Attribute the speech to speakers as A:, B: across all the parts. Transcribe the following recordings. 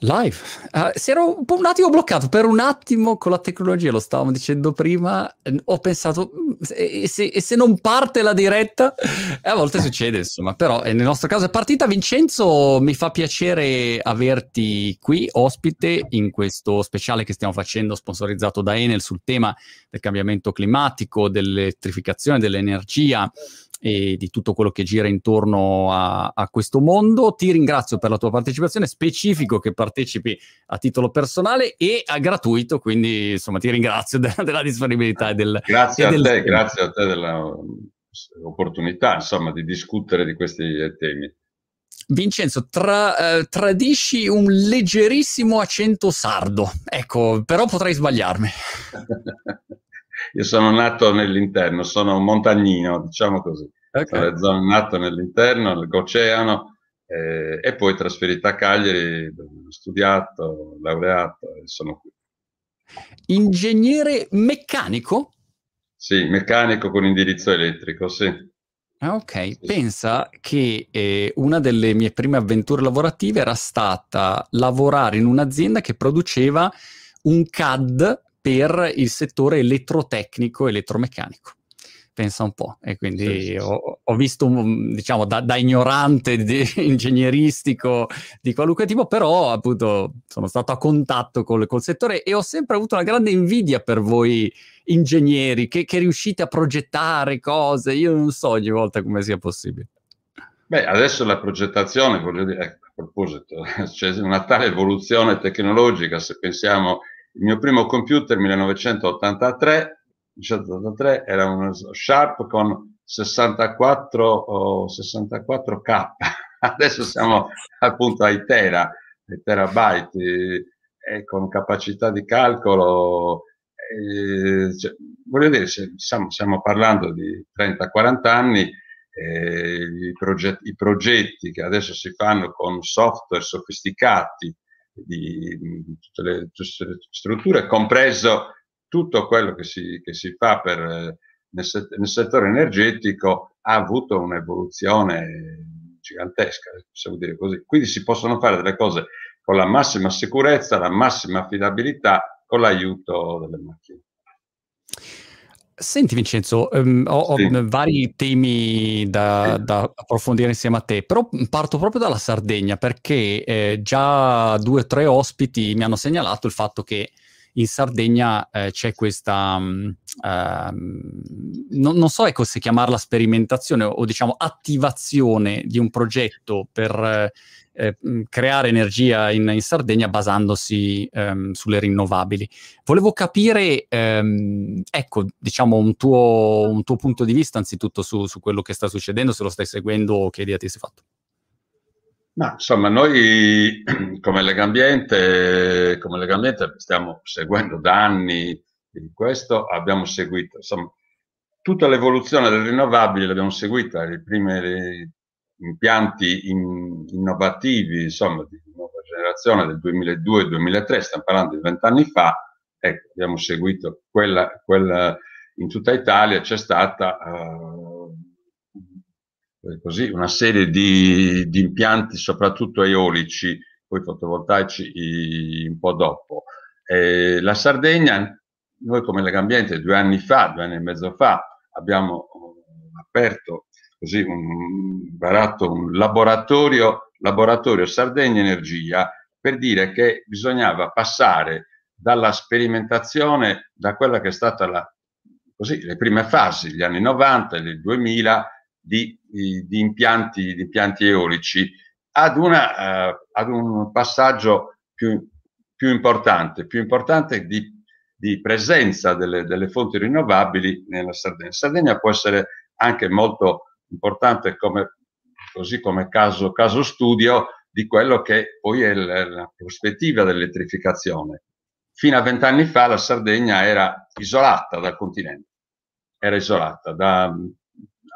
A: Live. Uh, si era un, po' un attimo bloccato per un attimo con la tecnologia, lo stavamo dicendo prima. Ho pensato, mm, e se, e se non parte la diretta? E a volte succede, insomma. Però nel nostro caso è partita. Vincenzo, mi fa piacere averti qui ospite in questo speciale che stiamo facendo, sponsorizzato da Enel sul tema del cambiamento climatico, dell'elettrificazione, dell'energia e di tutto quello che gira intorno a, a, questo mondo. Ti ringrazio per la tua partecipazione, specifico che partecipi a titolo personale e a gratuito, quindi insomma ti ringrazio de- della disponibilità e del...
B: Grazie
A: e
B: a
A: del...
B: te, grazie a te dell'opportunità insomma di discutere di questi temi.
A: Vincenzo, tra, eh, tradisci un leggerissimo accento sardo, ecco, però potrei sbagliarmi.
B: Io sono nato nell'interno, sono un montagnino, diciamo così. Okay. Sono nato nell'interno, nell'oceano, eh, e poi trasferito a Cagliari, dove ho studiato, laureato e sono qui.
A: Ingegnere meccanico?
B: Sì, meccanico con indirizzo elettrico, sì.
A: Ah, ok, sì. pensa che eh, una delle mie prime avventure lavorative era stata lavorare in un'azienda che produceva un CAD per il settore elettrotecnico, elettromeccanico. Pensa un po', e quindi sì, sì, ho, ho, visto, diciamo, da, da ignorante di, ingegneristico di qualunque tipo, però appunto sono stato a contatto col, col, settore e ho sempre avuto una grande invidia per voi ingegneri che, che riuscite a progettare cose. Io non so ogni volta come sia possibile.
B: Beh, adesso la progettazione, voglio dire, ecco, a proposito, c'è una tale evoluzione tecnologica, se pensiamo il mio primo computer 1983, 1983 era uno Sharp con 64 o 64K. Adesso siamo appunto ai tera, ai terabyte, e con capacità di calcolo. E, cioè, voglio dire, stiamo, stiamo parlando di 30-40 anni, eh, i, progetti, i progetti che adesso si fanno con software sofisticati, di, di tutte, le, strutture, compreso tutto quello che si, che si fa per, nel, nel, settore energetico, ha avuto un'evoluzione gigantesca, possiamo dire così. Quindi si possono fare delle cose con la massima sicurezza, la massima affidabilità, con l'aiuto delle macchine.
A: Senti Vincenzo, um, ho, sì. ho, vari temi da, sì. da, approfondire insieme a te, però parto proprio dalla Sardegna perché eh, già due o tre ospiti mi hanno segnalato il fatto che in Sardegna eh, c'è questa, um, uh, non, non, so ecco, se chiamarla sperimentazione o diciamo attivazione di un progetto per eh, creare energia in, in, Sardegna basandosi ehm, sulle rinnovabili. Volevo capire, ehm, ecco, diciamo un tuo, un tuo, punto di vista anzitutto su, su, quello che sta succedendo, se lo stai seguendo o che idea ti sei fatto.
B: Ma insomma, noi come Legambiente, come Legambiente stiamo seguendo da anni questo, abbiamo seguito, insomma, tutta l'evoluzione delle rinnovabili l'abbiamo seguita, le prime impianti in, innovativi, insomma, di nuova generazione del 2002-2003, stiamo parlando di vent'anni fa, ecco, abbiamo seguito quella, quella, in tutta Italia c'è stata uh, così, una serie di, di, impianti, soprattutto eolici, poi fotovoltaici un po' dopo. E la Sardegna, noi come Legambiente due anni fa, due anni e mezzo fa, abbiamo aperto così un, barato un laboratorio, laboratorio Sardegna Energia per dire che bisognava passare dalla sperimentazione, da quella che è stata la, così, le prime fasi, gli anni 90 e il 2000, di, di, impianti, di impianti eolici, ad, una, uh, ad un passaggio più, più, importante, più importante di, di presenza delle, delle, fonti rinnovabili nella Sardegna. Sardegna può essere anche molto importante come, così come caso, caso studio di quello che poi è la prospettiva dell'elettrificazione. Fino a vent'anni fa la Sardegna era isolata dal continente, era isolata. Da,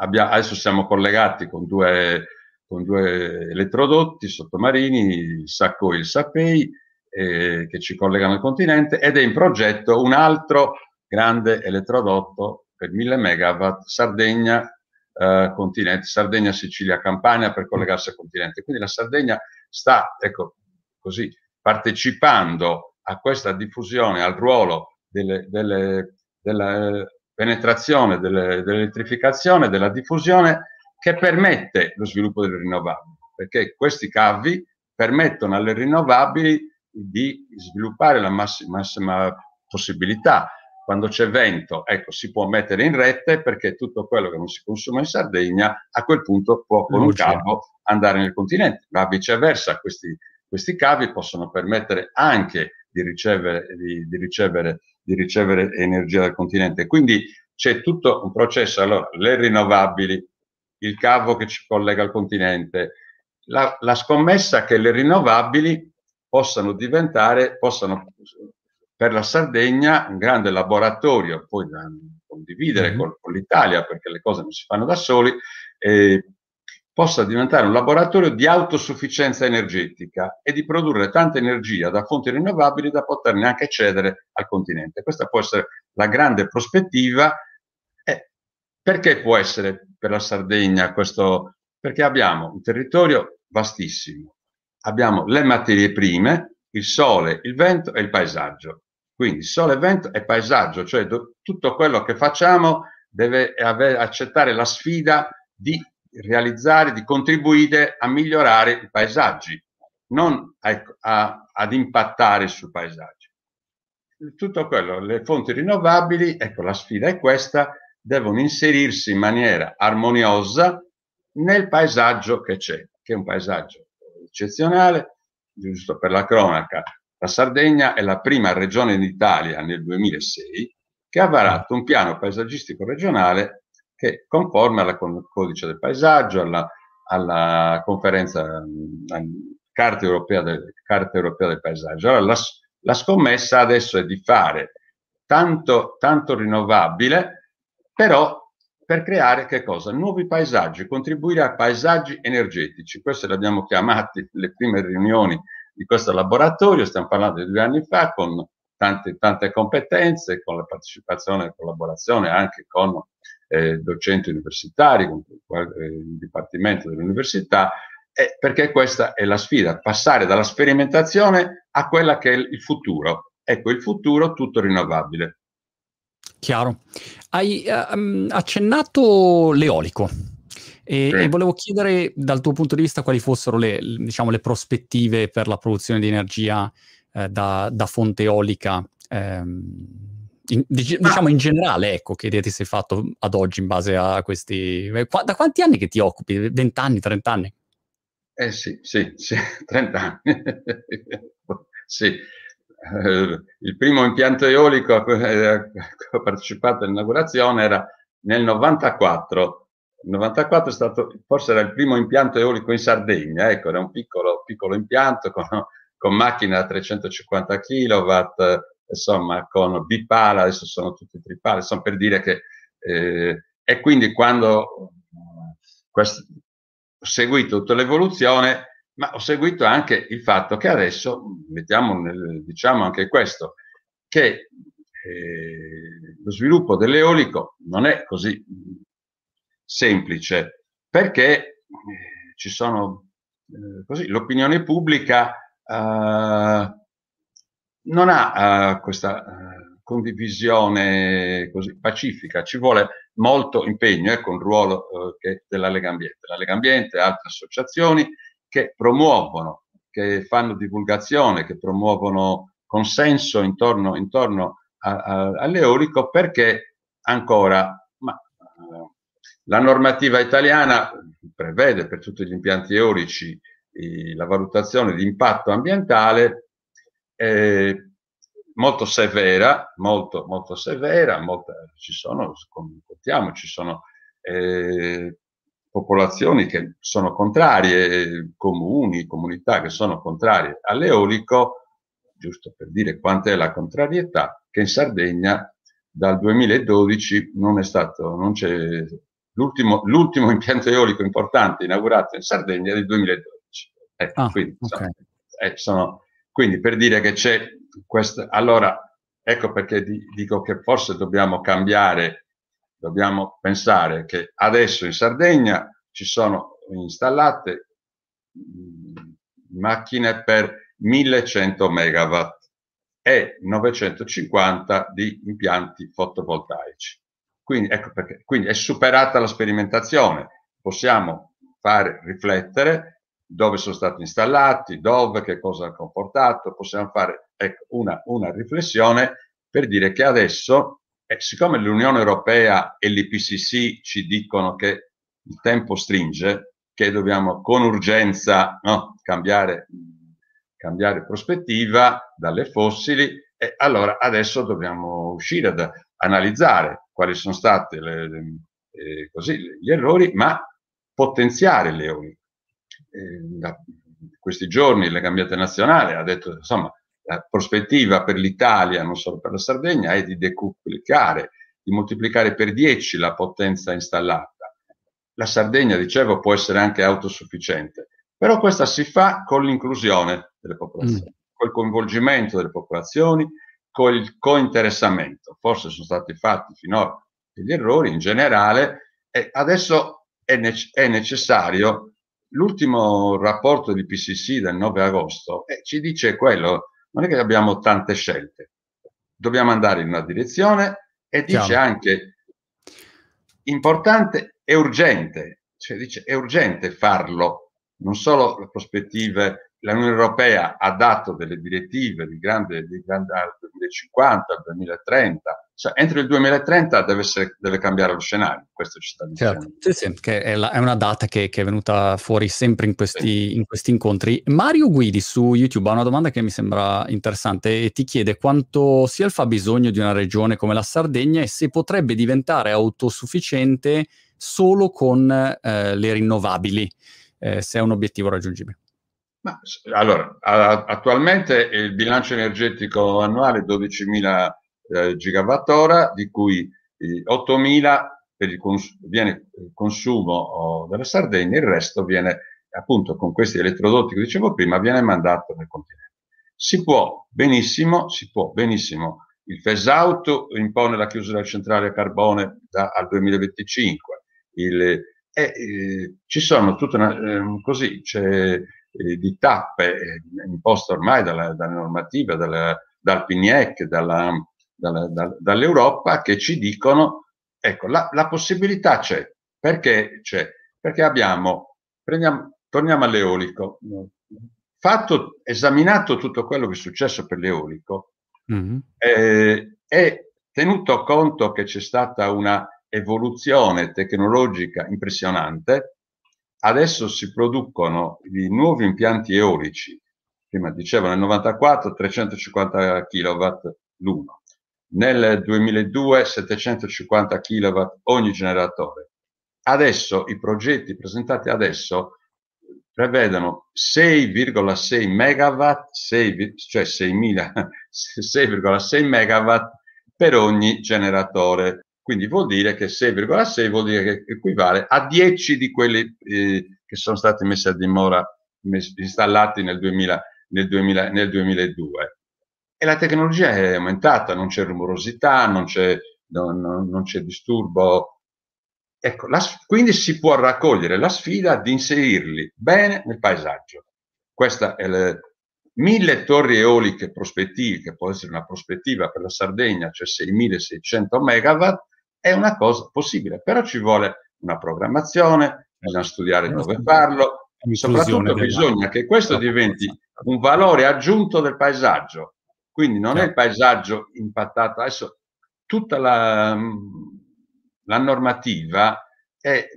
B: abbia, adesso siamo collegati con due, con due elettrodotti sottomarini, il Sacco e il Sapei, eh, che ci collegano al continente, ed è in progetto un altro grande elettrodotto per 1000 megawatt Sardegna eh, continente, Sardegna, Sicilia, Campania per collegarsi al continente. Quindi la Sardegna sta, ecco, così, partecipando a questa diffusione, al ruolo delle, delle, della penetrazione delle, dell'elettrificazione, della diffusione, che permette lo sviluppo delle rinnovabili, perché questi cavi permettono alle rinnovabili di sviluppare la massima, massima possibilità. Quando c'è vento, ecco, si può mettere in rete perché tutto quello che non si consuma in Sardegna a quel punto può con un cavo andare nel continente, ma viceversa questi, questi cavi possono permettere anche di ricevere, di, di, ricevere, di ricevere energia dal continente. Quindi c'è tutto un processo, allora, le rinnovabili, il cavo che ci collega al continente, la, la scommessa che le rinnovabili possano diventare, possano per la Sardegna un grande laboratorio, poi da condividere mm-hmm. con, con, l'Italia perché le cose non si fanno da soli, eh, possa diventare un laboratorio di autosufficienza energetica e di produrre tanta energia da fonti rinnovabili da poterne anche cedere al continente. Questa può essere la grande prospettiva. Eh, perché può essere per la Sardegna questo? Perché abbiamo un territorio vastissimo, abbiamo le materie prime, il sole, il vento e il paesaggio. Quindi sole, vento e paesaggio, cioè do, tutto quello che facciamo deve ave, accettare la sfida di realizzare, di contribuire a migliorare i paesaggi, non a, ecco, a, ad impattare sui paesaggi. Tutto quello, le fonti rinnovabili, ecco la sfida è questa, devono inserirsi in maniera armoniosa nel paesaggio che c'è, che è un paesaggio eccezionale, giusto per la cronaca, la Sardegna è la prima regione d'Italia nel 2006 che ha varato un piano paesaggistico regionale che conforme al codice del paesaggio, alla, alla conferenza, alla Carta Europea del, Carta Europea del Paesaggio. Allora, la, la scommessa adesso è di fare tanto, tanto rinnovabile, però per creare che cosa? Nuovi paesaggi, contribuire a paesaggi energetici. Queste le abbiamo chiamate le prime riunioni di questo laboratorio, stiamo parlando di due anni fa, con tante, tante competenze, con la partecipazione e collaborazione anche con eh, docenti universitari, con eh, il Dipartimento dell'Università, eh, perché questa è la sfida, passare dalla sperimentazione a quella che è il futuro. Ecco, il futuro tutto rinnovabile.
A: Chiaro. Hai um, accennato l'eolico e, sì. e, volevo chiedere dal tuo punto di vista quali fossero le, diciamo, le prospettive per la produzione di energia eh, da, da, fonte eolica. Ehm, in, diciamo in generale, ecco, che idea ti sei fatto ad oggi in base a questi... Eh, da quanti anni che ti occupi? 20 anni, 30 anni?
B: Eh sì, sì, sì, 30 anni. sì, eh, il primo impianto eolico a cui ho partecipato all'inaugurazione era nel 94. Il 94 è stato, forse era il primo impianto eolico in Sardegna, ecco, era un piccolo, piccolo impianto con, con macchina a 350 kW, insomma, con bipala, adesso sono tutti tripala, insomma, per dire che, eh, e quindi quando questo, ho seguito tutta l'evoluzione, ma ho seguito anche il fatto che adesso, mettiamo nel, diciamo anche questo, che eh, lo sviluppo dell'eolico non è così semplice perché eh, ci sono eh, così l'opinione pubblica eh, non ha eh, questa eh, condivisione così pacifica, ci vuole molto impegno, ecco un ruolo della Lega Ambiente. La Lega Ambiente e altre associazioni che promuovono, che fanno divulgazione, che promuovono consenso intorno, intorno all'eolico perché ancora ma, uh, la normativa italiana prevede per tutti gli impianti eolici la valutazione di impatto ambientale eh, molto severa, molto, molto severa, molto, ci sono, come contiamo, ci sono eh, popolazioni che sono contrarie, comuni, comunità che sono contrarie all'eolico, giusto per dire quanta è la contrarietà, che in Sardegna dal 2012 non è stato, non c'è, l'ultimo, l'ultimo impianto eolico importante inaugurato in Sardegna del 2012. Ecco, ah, quindi, okay. sono, eh, sono, quindi per dire che c'è questo, allora ecco perché di, dico che forse dobbiamo cambiare dobbiamo pensare che adesso in Sardegna ci sono installate macchine per 1100 megawatt e 950 di impianti fotovoltaici. Quindi, ecco perché, quindi è superata la sperimentazione, possiamo fare riflettere dove sono stati installati, dove, che cosa ha comportato, possiamo fare ecco, una, una riflessione per dire che adesso, eh, siccome l'Unione Europea e l'IPCC ci dicono che il tempo stringe, che dobbiamo con urgenza no, cambiare, cambiare prospettiva dalle fossili, e allora adesso dobbiamo uscire ad analizzare quali sono stati le, le, eh, così, gli errori, ma potenziare l'eolico. Eh, da questi giorni il Legambiente Nazionale ha detto insomma la prospettiva per l'Italia, non solo per la Sardegna, è di decuplicare, di moltiplicare per 10 la potenza installata la Sardegna, dicevo, può essere anche autosufficiente, però questa si fa con l'inclusione delle popolazioni, mm. col coinvolgimento delle popolazioni, col cointeressamento. Forse sono stati fatti finora degli errori in generale e adesso è, nec- è necessario. L'ultimo rapporto di PCC del 9 agosto eh, ci dice quello, non è che abbiamo tante scelte, dobbiamo andare in una direzione e dice Chiaro. anche importante è urgente, cioè dice è urgente farlo, non solo le prospettive, l'Unione Europea ha dato delle direttive di grande, di grande al 2050, al 2030, cioè entro il 2030 deve, essere, deve cambiare lo scenario, questo ci sta dicendo.
A: Certo. Sì, sì, che è, la, è, una data che, che, è venuta fuori sempre in questi, sì. in questi, incontri. Mario Guidi su YouTube ha una domanda che mi sembra interessante e ti chiede quanto sia il fabbisogno di una regione come la Sardegna e se potrebbe diventare autosufficiente solo con eh, le rinnovabili, eh, se è un obiettivo raggiungibile.
B: Ma, allora, a, attualmente il bilancio energetico annuale è 12.000 eh, gigawattora, di cui 8.000 per il cons- viene il consumo oh, della Sardegna, il resto viene appunto con questi elettrodotti che dicevo prima, viene mandato nel continente. Si può benissimo, si può benissimo, il phase out impone la chiusura della centrale a carbone da, al 2025, il, eh, eh, ci sono tutta una, eh, così, eh, di tappe eh, imposte ormai dalla, dalla normativa, dalla, dal PNIEC, dalla, dalla, dall'Europa che ci dicono, ecco, la, la possibilità c'è. Perché c'è? Perché abbiamo, prendiamo, torniamo all'eolico, fatto, esaminato tutto quello che è successo per l'eolico, mm-hmm. eh, e tenuto conto che c'è stata una evoluzione tecnologica impressionante, adesso si producono i nuovi impianti eolici, prima dicevo nel 94 350 kW l'uno, nel 2002 750 kW ogni generatore. Adesso i progetti presentati adesso prevedono 6,6 megawatt, 6, cioè 6,6 megawatt per ogni generatore quindi vuol dire che 6,6 vuol dire che equivale a 10 di quelli eh, che sono stati messi a dimora, installati nel, 2000, nel, 2000, nel 2002. E la tecnologia è aumentata, non c'è rumorosità, non c'è, non, non, non c'è disturbo. Ecco, la, quindi si può raccogliere la sfida di inserirli bene nel paesaggio. Questa è la, mille torri eoliche prospettive, che può essere una prospettiva per la Sardegna, cioè 6.600 megawatt, è una cosa possibile, però ci vuole una programmazione, bisogna studiare dove farlo, soprattutto bisogna che questo diventi un valore aggiunto del paesaggio, quindi non è il paesaggio impattato, adesso tutta la, la normativa è,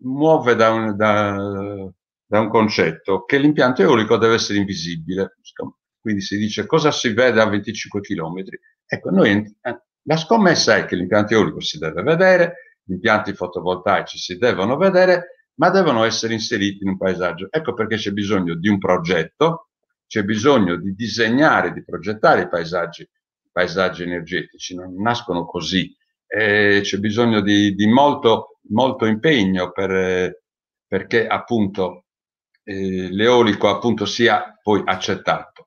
B: muove da un, da, da un concetto che l'impianto eolico deve essere invisibile, quindi si dice cosa si vede a 25 km. Ecco, noi eh, la scommessa è che l'impianto eolico si deve vedere, gli impianti fotovoltaici si devono vedere, ma devono essere inseriti in un paesaggio. Ecco perché c'è bisogno di un progetto, c'è bisogno di disegnare, di progettare i paesaggi, i paesaggi energetici, non nascono così. E c'è bisogno di, di molto, molto impegno per, perché appunto eh, l'eolico appunto sia poi accettato.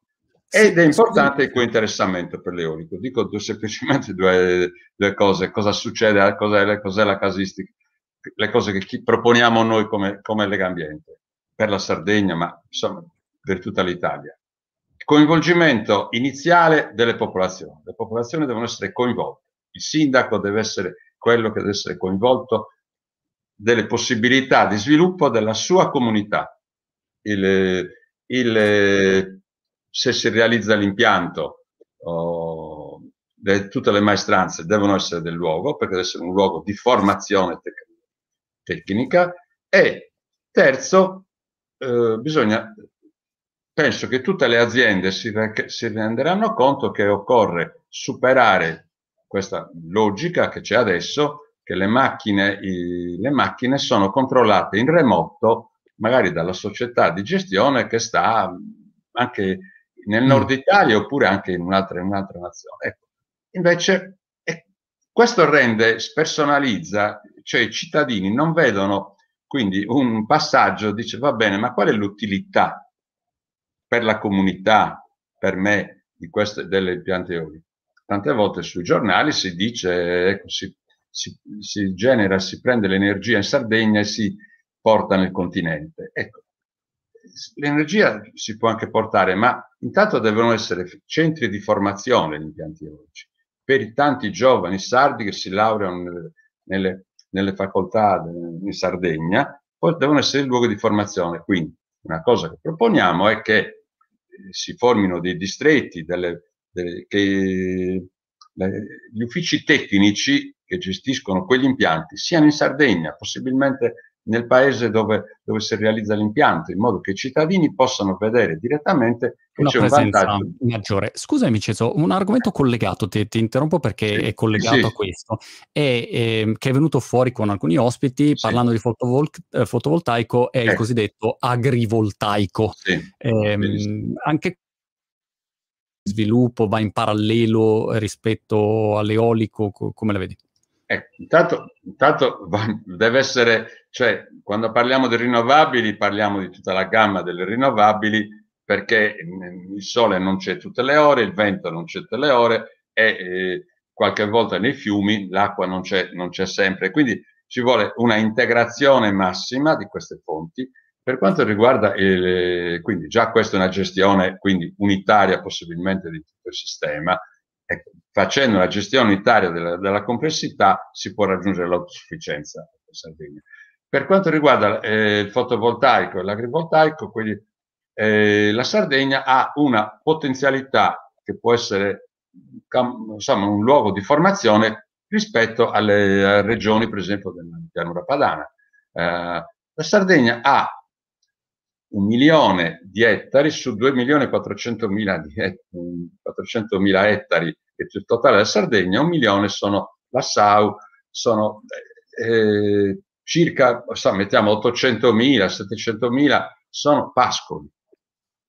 B: Ed è importante il cointeressamento per l'eolico. Dico semplicemente due, due, cose. Cosa succede, cos'è, cos'è, la casistica, le cose che proponiamo noi come, come Lega Ambiente per la Sardegna, ma insomma per tutta l'Italia. Coinvolgimento iniziale delle popolazioni. Le popolazioni devono essere coinvolte. Il sindaco deve essere quello che deve essere coinvolto delle possibilità di sviluppo della sua comunità. Il, il, se si realizza l'impianto, oh, tutte le maestranze devono essere del luogo, perché deve essere un luogo di formazione tec- tecnica. E terzo, eh, bisogna, penso che tutte le aziende si, si renderanno conto che occorre superare questa logica che c'è adesso, che le macchine, i, le macchine sono controllate in remoto, magari dalla società di gestione che sta anche nel nord mm. Italia oppure anche in un'altra, in un'altra nazione. Ecco. Invece questo rende, spersonalizza, cioè i cittadini non vedono quindi un passaggio, dice va bene, ma qual è l'utilità per la comunità, per me, queste, delle piante eoliche? Tante volte sui giornali si dice, ecco, si, si, si genera, si prende l'energia in Sardegna e si porta nel continente. Ecco, l'energia si può anche portare, ma intanto devono essere centri di formazione gli impianti eolici per i tanti giovani sardi che si laureano nelle, nelle, nelle facoltà in Sardegna, poi devono essere il luogo di formazione. Quindi una cosa che proponiamo è che eh, si formino dei distretti, delle, delle, che le, gli uffici tecnici che gestiscono quegli impianti siano in Sardegna, possibilmente nel paese dove, dove, si realizza l'impianto, in modo che i cittadini possano vedere direttamente che
A: Una
B: c'è un vantaggio
A: maggiore. Scusami Ceso, un argomento collegato, ti, ti interrompo perché sì, è collegato sì. a questo, è, eh, che è venuto fuori con alcuni ospiti sì. parlando di fotovol- eh, fotovoltaico, è eh. il cosiddetto agrivoltaico. Eh, anche sviluppo va in parallelo rispetto all'eolico, co- come la vedi?
B: Eh, intanto, intanto deve essere, cioè quando parliamo di rinnovabili parliamo di tutta la gamma delle rinnovabili perché il sole non c'è tutte le ore, il vento non c'è tutte le ore e eh, qualche volta nei fiumi l'acqua non c'è, non c'è sempre. Quindi ci vuole una integrazione massima di queste fonti. Per quanto riguarda il, quindi già questa è una gestione quindi unitaria possibilmente di tutto il sistema, Ecco, facendo una gestione unitaria della, della, complessità si può raggiungere l'autosufficienza in Sardegna. Per quanto riguarda eh, il fotovoltaico e l'agrivoltaico, quindi, eh, la Sardegna ha una potenzialità che può essere insomma, un luogo di formazione rispetto alle regioni, per esempio, della pianura padana. Eh, la Sardegna ha un milione di ettari su 2 milioni e 400 mila, di et- 400 mila ettari che il totale della Sardegna, un milione sono la SAU, sono eh, circa, so, mettiamo 800 mila, 700 mila, sono pascoli,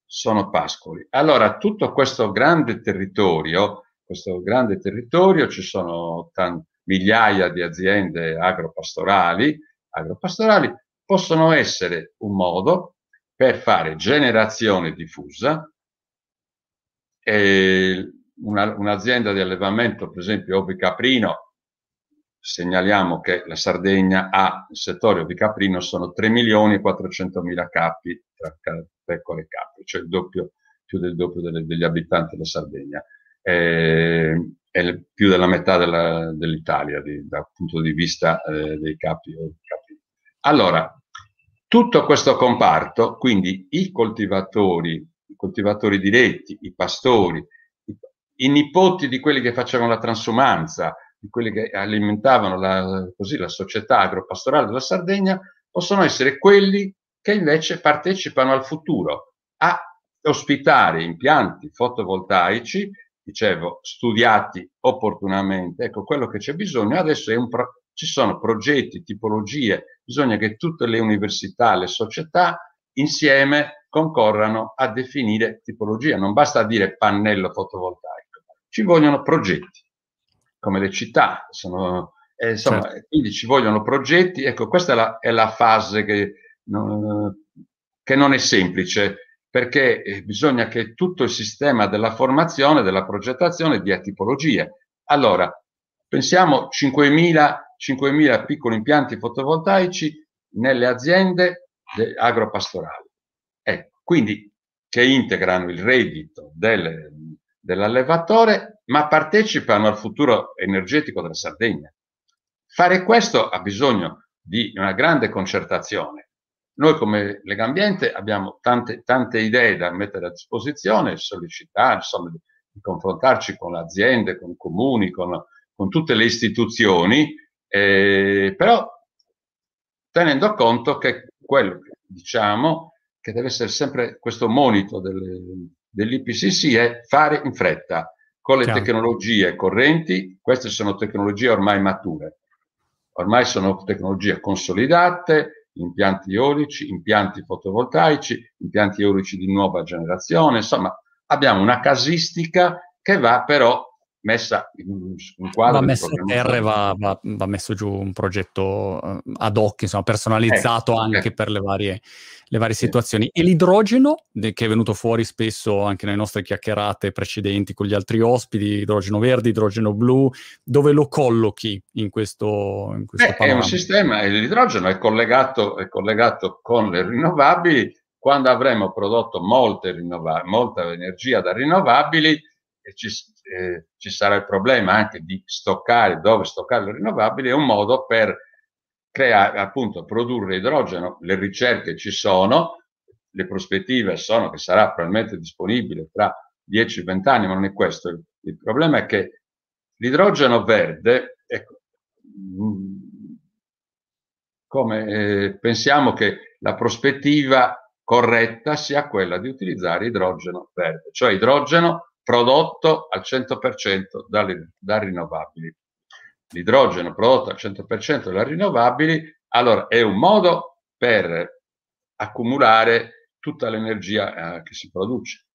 B: sono pascoli. Allora, tutto questo grande territorio, questo grande territorio, ci sono t- migliaia di aziende agropastorali, agropastorali possono essere un modo per fare generazione diffusa. E una, un'azienda di allevamento, per esempio Ovi Caprino, segnaliamo che la Sardegna ha il settore Ovi Caprino sono 3 milioni e 400 mila capi tra pecore e capri, cioè il doppio, più del doppio delle, degli abitanti della Sardegna. E, è più della metà della, dell'Italia di, dal punto di vista eh, dei capi. Allora, tutto questo comparto, quindi i coltivatori, i coltivatori diretti, i pastori, i, nipoti di quelli che facevano la transumanza, di quelli che alimentavano la, così, la società agropastorale della Sardegna, possono essere quelli che invece partecipano al futuro, a ospitare impianti fotovoltaici, dicevo, studiati opportunamente. Ecco, quello che c'è bisogno adesso è un, pro- ci sono progetti, tipologie, bisogna che tutte le università, le società insieme concorrano a definire tipologia. Non basta dire pannello fotovoltaico, ci vogliono progetti, come le città. Sono, eh, insomma, certo. quindi ci vogliono progetti. Ecco, questa è la, è la fase che non, che non è semplice perché eh, bisogna che tutto il sistema della formazione, della progettazione dia tipologie. Allora, pensiamo 5.000 5.000 piccoli impianti fotovoltaici nelle aziende agropastorali. Ecco, quindi che integrano il reddito del, dell'allevatore, ma partecipano al futuro energetico della Sardegna. Fare questo ha bisogno di una grande concertazione. Noi come Lega Ambiente abbiamo tante, tante idee da mettere a disposizione, sollecitare, insomma, di, di confrontarci con le aziende, con i comuni, con, con tutte le istituzioni, eh, però tenendo conto che quello che diciamo che deve essere sempre questo monito delle, dell'IPCC è fare in fretta con le Chiaro. tecnologie correnti, queste sono tecnologie ormai mature, ormai sono tecnologie consolidate, impianti eolici, impianti fotovoltaici, impianti eolici di nuova generazione, insomma abbiamo una casistica che va però messa in un quadro
A: va messo a terra e va, va, va, messo giù un progetto uh, ad hoc, insomma, personalizzato eh, anche eh. per le varie, le varie situazioni. E l'idrogeno, che è venuto fuori spesso anche nelle nostre chiacchierate precedenti con gli altri ospiti, idrogeno verde, idrogeno blu, dove lo collochi in questo, in questo
B: Beh, È un sistema, l'idrogeno è collegato, è collegato con le rinnovabili, quando avremo prodotto molte rinnovabili, molta energia da rinnovabili, ci, eh, ci sarà il problema anche di stoccare, dove stoccare le rinnovabili, è un modo per creare, appunto, produrre idrogeno. Le ricerche ci sono, le prospettive sono che sarà probabilmente disponibile tra 10-20 anni, ma non è questo. Il, il problema è che l'idrogeno verde, ecco, mm, come eh, pensiamo che la prospettiva corretta sia quella di utilizzare idrogeno verde, cioè idrogeno prodotto al 100% dalle, da rinnovabili. L'idrogeno prodotto al 100% da rinnovabili, allora è un modo per accumulare tutta l'energia eh, che si produce.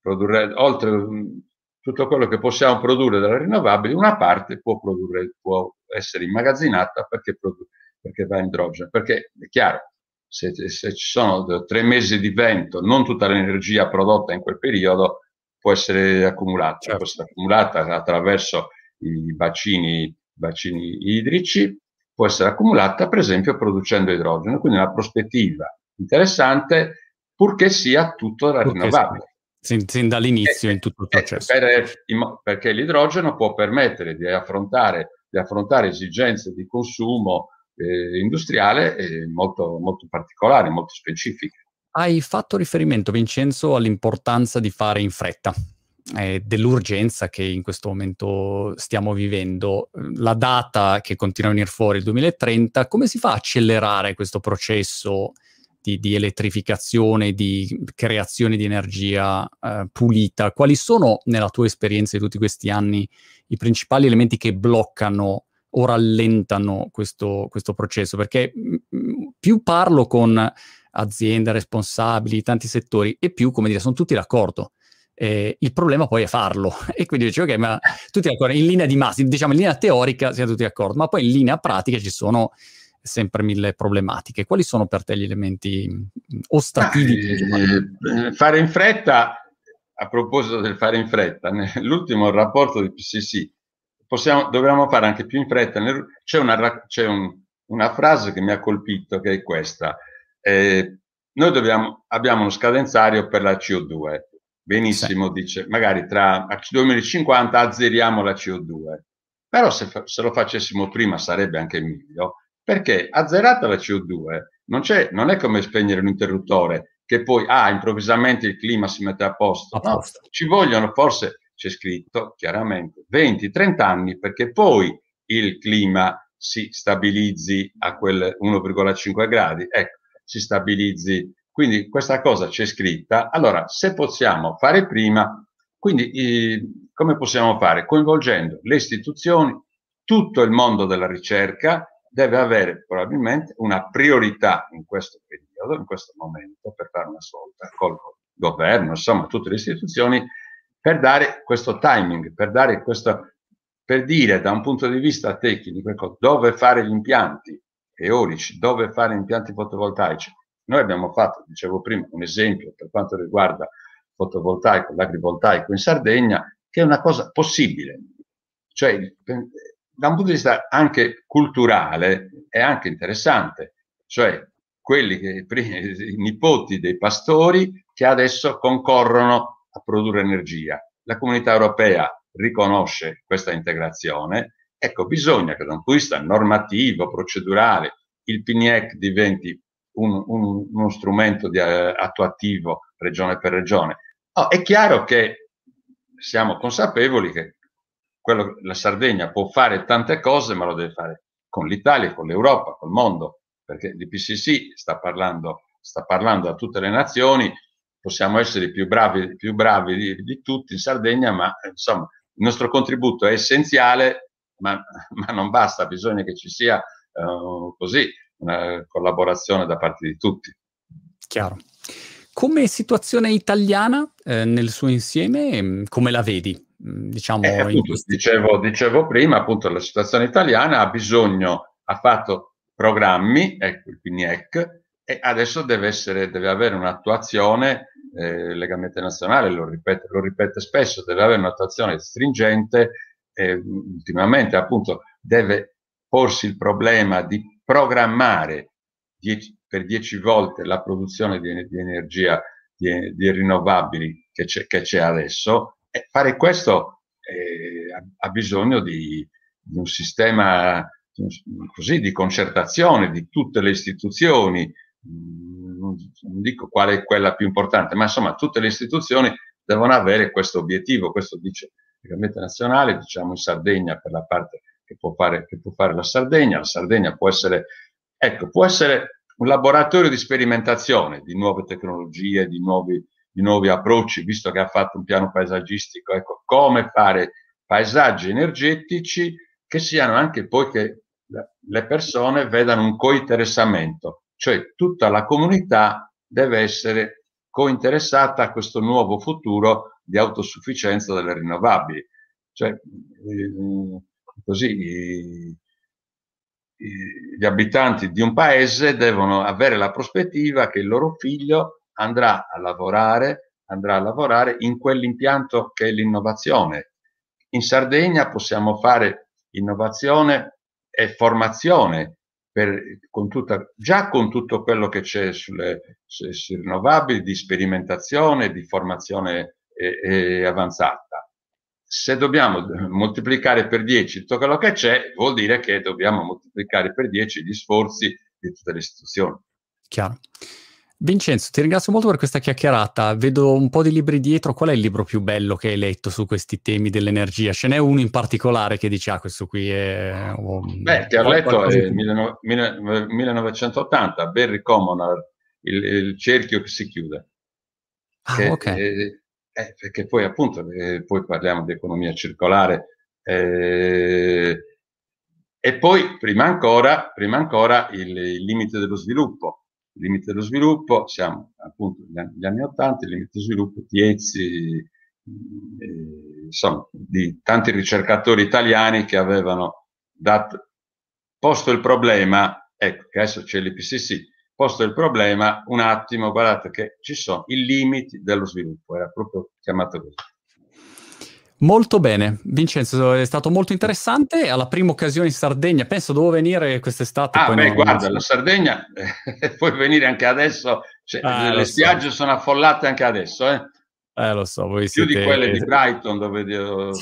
B: Produrre, oltre um, tutto quello che possiamo produrre dalle rinnovabili, una parte può, produrre, può essere immagazzinata perché, produ- perché va in idrogeno. Perché è chiaro, se, se, ci sono tre mesi di vento, non tutta l'energia prodotta in quel periodo può essere accumulata, certo. può essere accumulata attraverso i bacini, bacini idrici, può essere accumulata per esempio producendo idrogeno, quindi una prospettiva interessante purché sia tutto rinnovabile.
A: Sin, sin dall'inizio eh, in tutto il eh, processo.
B: Per, perché l'idrogeno può permettere di affrontare, di affrontare esigenze di consumo eh, industriale eh, molto, molto particolari, molto specifiche.
A: Hai fatto riferimento, Vincenzo, all'importanza di fare in fretta, eh, dell'urgenza che in questo momento stiamo vivendo. La data che continua a venire fuori, il 2030, come si fa a accelerare questo processo di, di elettrificazione, di creazione di energia eh, pulita? Quali sono, nella tua esperienza di tutti questi anni, i principali elementi che bloccano o rallentano questo, questo processo? Perché mh, mm, più parlo con aziende responsabili, tanti settori, e più, come dire, sono tutti d'accordo. Eh, il problema poi è farlo. E quindi dicevo, ok, ma tutti d'accordo, in linea di massima, diciamo in linea teorica siamo tutti d'accordo, ma poi in linea pratica ci sono sempre mille problematiche. Quali sono per te gli elementi ostativi?
B: Ah, eh, fare in fretta, a proposito del fare in fretta, nell'ultimo rapporto di PCC, possiamo, dobbiamo fare anche più in fretta. C'è, una, c'è un, una frase che mi ha colpito che è questa eh, noi dobbiamo, abbiamo uno scadenzario per la CO2. Benissimo, sì. dice, magari tra 2050 azzeriamo la CO2. Però se, se, lo facessimo prima sarebbe anche meglio, perché azzerata la CO2 non, non è come spegnere un interruttore che poi, ah, improvvisamente il clima si mette a posto. A posto. No, ci vogliono forse, c'è scritto chiaramente, 20-30 anni perché poi il clima si stabilizzi a quel 1,5 gradi. Ecco, si stabilizzi. Quindi questa cosa c'è scritta. Allora, se possiamo fare prima, quindi eh, come possiamo fare? Coinvolgendo le istituzioni, tutto il mondo della ricerca deve avere probabilmente una priorità in questo periodo, in questo momento, per fare una svolta col governo, insomma, tutte le istituzioni, per dare questo timing, per dare questo, per dire da un punto di vista tecnico ecco, dove fare gli impianti, eolici, dove fare impianti fotovoltaici. Noi abbiamo fatto, dicevo prima, un esempio per quanto riguarda fotovoltaico, l'agrivoltaico in Sardegna, che è una cosa possibile. Cioè, da un punto di vista anche culturale, è anche interessante. Cioè, quelli che, i nipoti dei pastori che adesso concorrono a produrre energia. La comunità europea riconosce questa integrazione, ecco, bisogna che da un punto di vista normativo, procedurale, il PNIEC diventi un, un, uno strumento di, uh, attuativo regione per regione. Oh, è chiaro che siamo consapevoli che quello, la Sardegna può fare tante cose, ma lo deve fare con l'Italia, con l'Europa, col mondo, perché l'IPCC sta parlando, sta parlando a tutte le nazioni, possiamo essere i più bravi, più bravi di, di, tutti in Sardegna, ma insomma il nostro contributo è essenziale, ma, ma non basta, bisogna che ci sia uh, così una collaborazione da parte di tutti.
A: Chiaro. Come situazione italiana eh, nel suo insieme, mm, come la vedi? Mm, diciamo,
B: eh, appunto, questi... dicevo, dicevo, prima, appunto, la situazione italiana ha bisogno, ha fatto programmi, ecco il PNIEC, e adesso deve, essere, deve avere un'attuazione, eh, legamente nazionale, lo ripete, lo ripete spesso, deve avere un'attuazione stringente, e ultimamente appunto deve porsi il problema di programmare dieci, per dieci volte la produzione di, di energia di, di, rinnovabili che c'è, che c'è adesso, e fare questo eh, ha, bisogno di, di un sistema così di concertazione di tutte le istituzioni, mm, non dico qual è quella più importante, ma insomma tutte le istituzioni devono avere questo obiettivo, questo dice Gabinetto Nazionale, diciamo in Sardegna per la parte che può fare, che può fare la Sardegna. La Sardegna può essere, ecco, può essere un laboratorio di sperimentazione di nuove tecnologie, di nuovi, di nuovi approcci, visto che ha fatto un piano paesaggistico, ecco, come fare paesaggi energetici che siano anche poi che le persone vedano un cointeressamento, cioè tutta la comunità deve essere cointeressata a questo nuovo futuro di autosufficienza delle rinnovabili. Cioè, eh, così gli abitanti di un paese devono avere la prospettiva che il loro figlio andrà a lavorare, andrà a lavorare in quell'impianto che è l'innovazione. In Sardegna possiamo fare innovazione e formazione per, con tutta, già con tutto quello che c'è sulle, sui rinnovabili, di sperimentazione, di formazione eh, eh, avanzata se dobbiamo moltiplicare per 10 tutto quello che c'è, vuol dire che dobbiamo moltiplicare per 10 gli sforzi di tutte le istituzioni.
A: Chiaro. Vincenzo, ti ringrazio molto per questa chiacchierata. Vedo un po' di libri dietro. Qual è il libro più bello che hai letto su questi temi dell'energia? Ce n'è uno in particolare che dici, ah, questo qui è...
B: Oh, Beh, che ho letto è 1980, Barry Commoner, il, il cerchio che si chiude.
A: Ah, che, ok. È,
B: eh, perché poi appunto, eh, poi parliamo di economia circolare, eh, e poi prima ancora, prima ancora il, il, limite dello sviluppo. Il limite dello sviluppo, siamo appunto negli anni Ottanta, il limite dello sviluppo Tiezzi, eh, insomma, di tanti ricercatori italiani che avevano dato, posto il problema, ecco che adesso c'è l'IPCC, posto il problema, un attimo, guardate che ci sono i limiti dello sviluppo, era proprio chiamato così.
A: Molto bene, Vincenzo, è stato molto interessante. Alla prima occasione in Sardegna, penso devo venire quest'estate.
B: Ah, beh, non... guarda, la Sardegna eh, puoi venire anche adesso, cioè, ah, le spiagge so. sono affollate anche adesso, eh?
A: Eh, lo so, voi
B: Più
A: siete...
B: di quelle di Brighton, dove...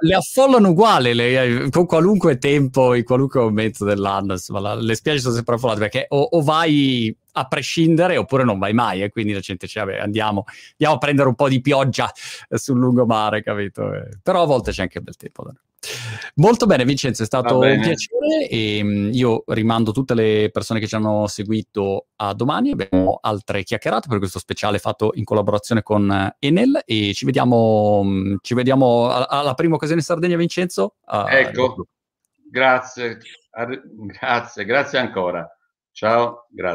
A: le affollano uguale le, con qualunque tempo, in qualunque momento dell'anno. Insomma, la, le spiagge sono sempre affollate perché o, o, vai a prescindere oppure non vai mai. E eh, quindi la gente dice: vabbè, andiamo, andiamo, a prendere un po' di pioggia sul lungomare, capito? Eh, però a volte c'è anche bel tempo. Molto bene, Vincenzo, è stato un piacere e mm, io rimando tutte le persone che ci hanno seguito a domani. Abbiamo altre chiacchierate per questo speciale fatto in collaborazione con eh, Enel e ci vediamo, mm, ci vediamo alla prima occasione in Sardegna, Vincenzo.
B: ecco, grazie, grazie, grazie ancora. Ciao, grazie.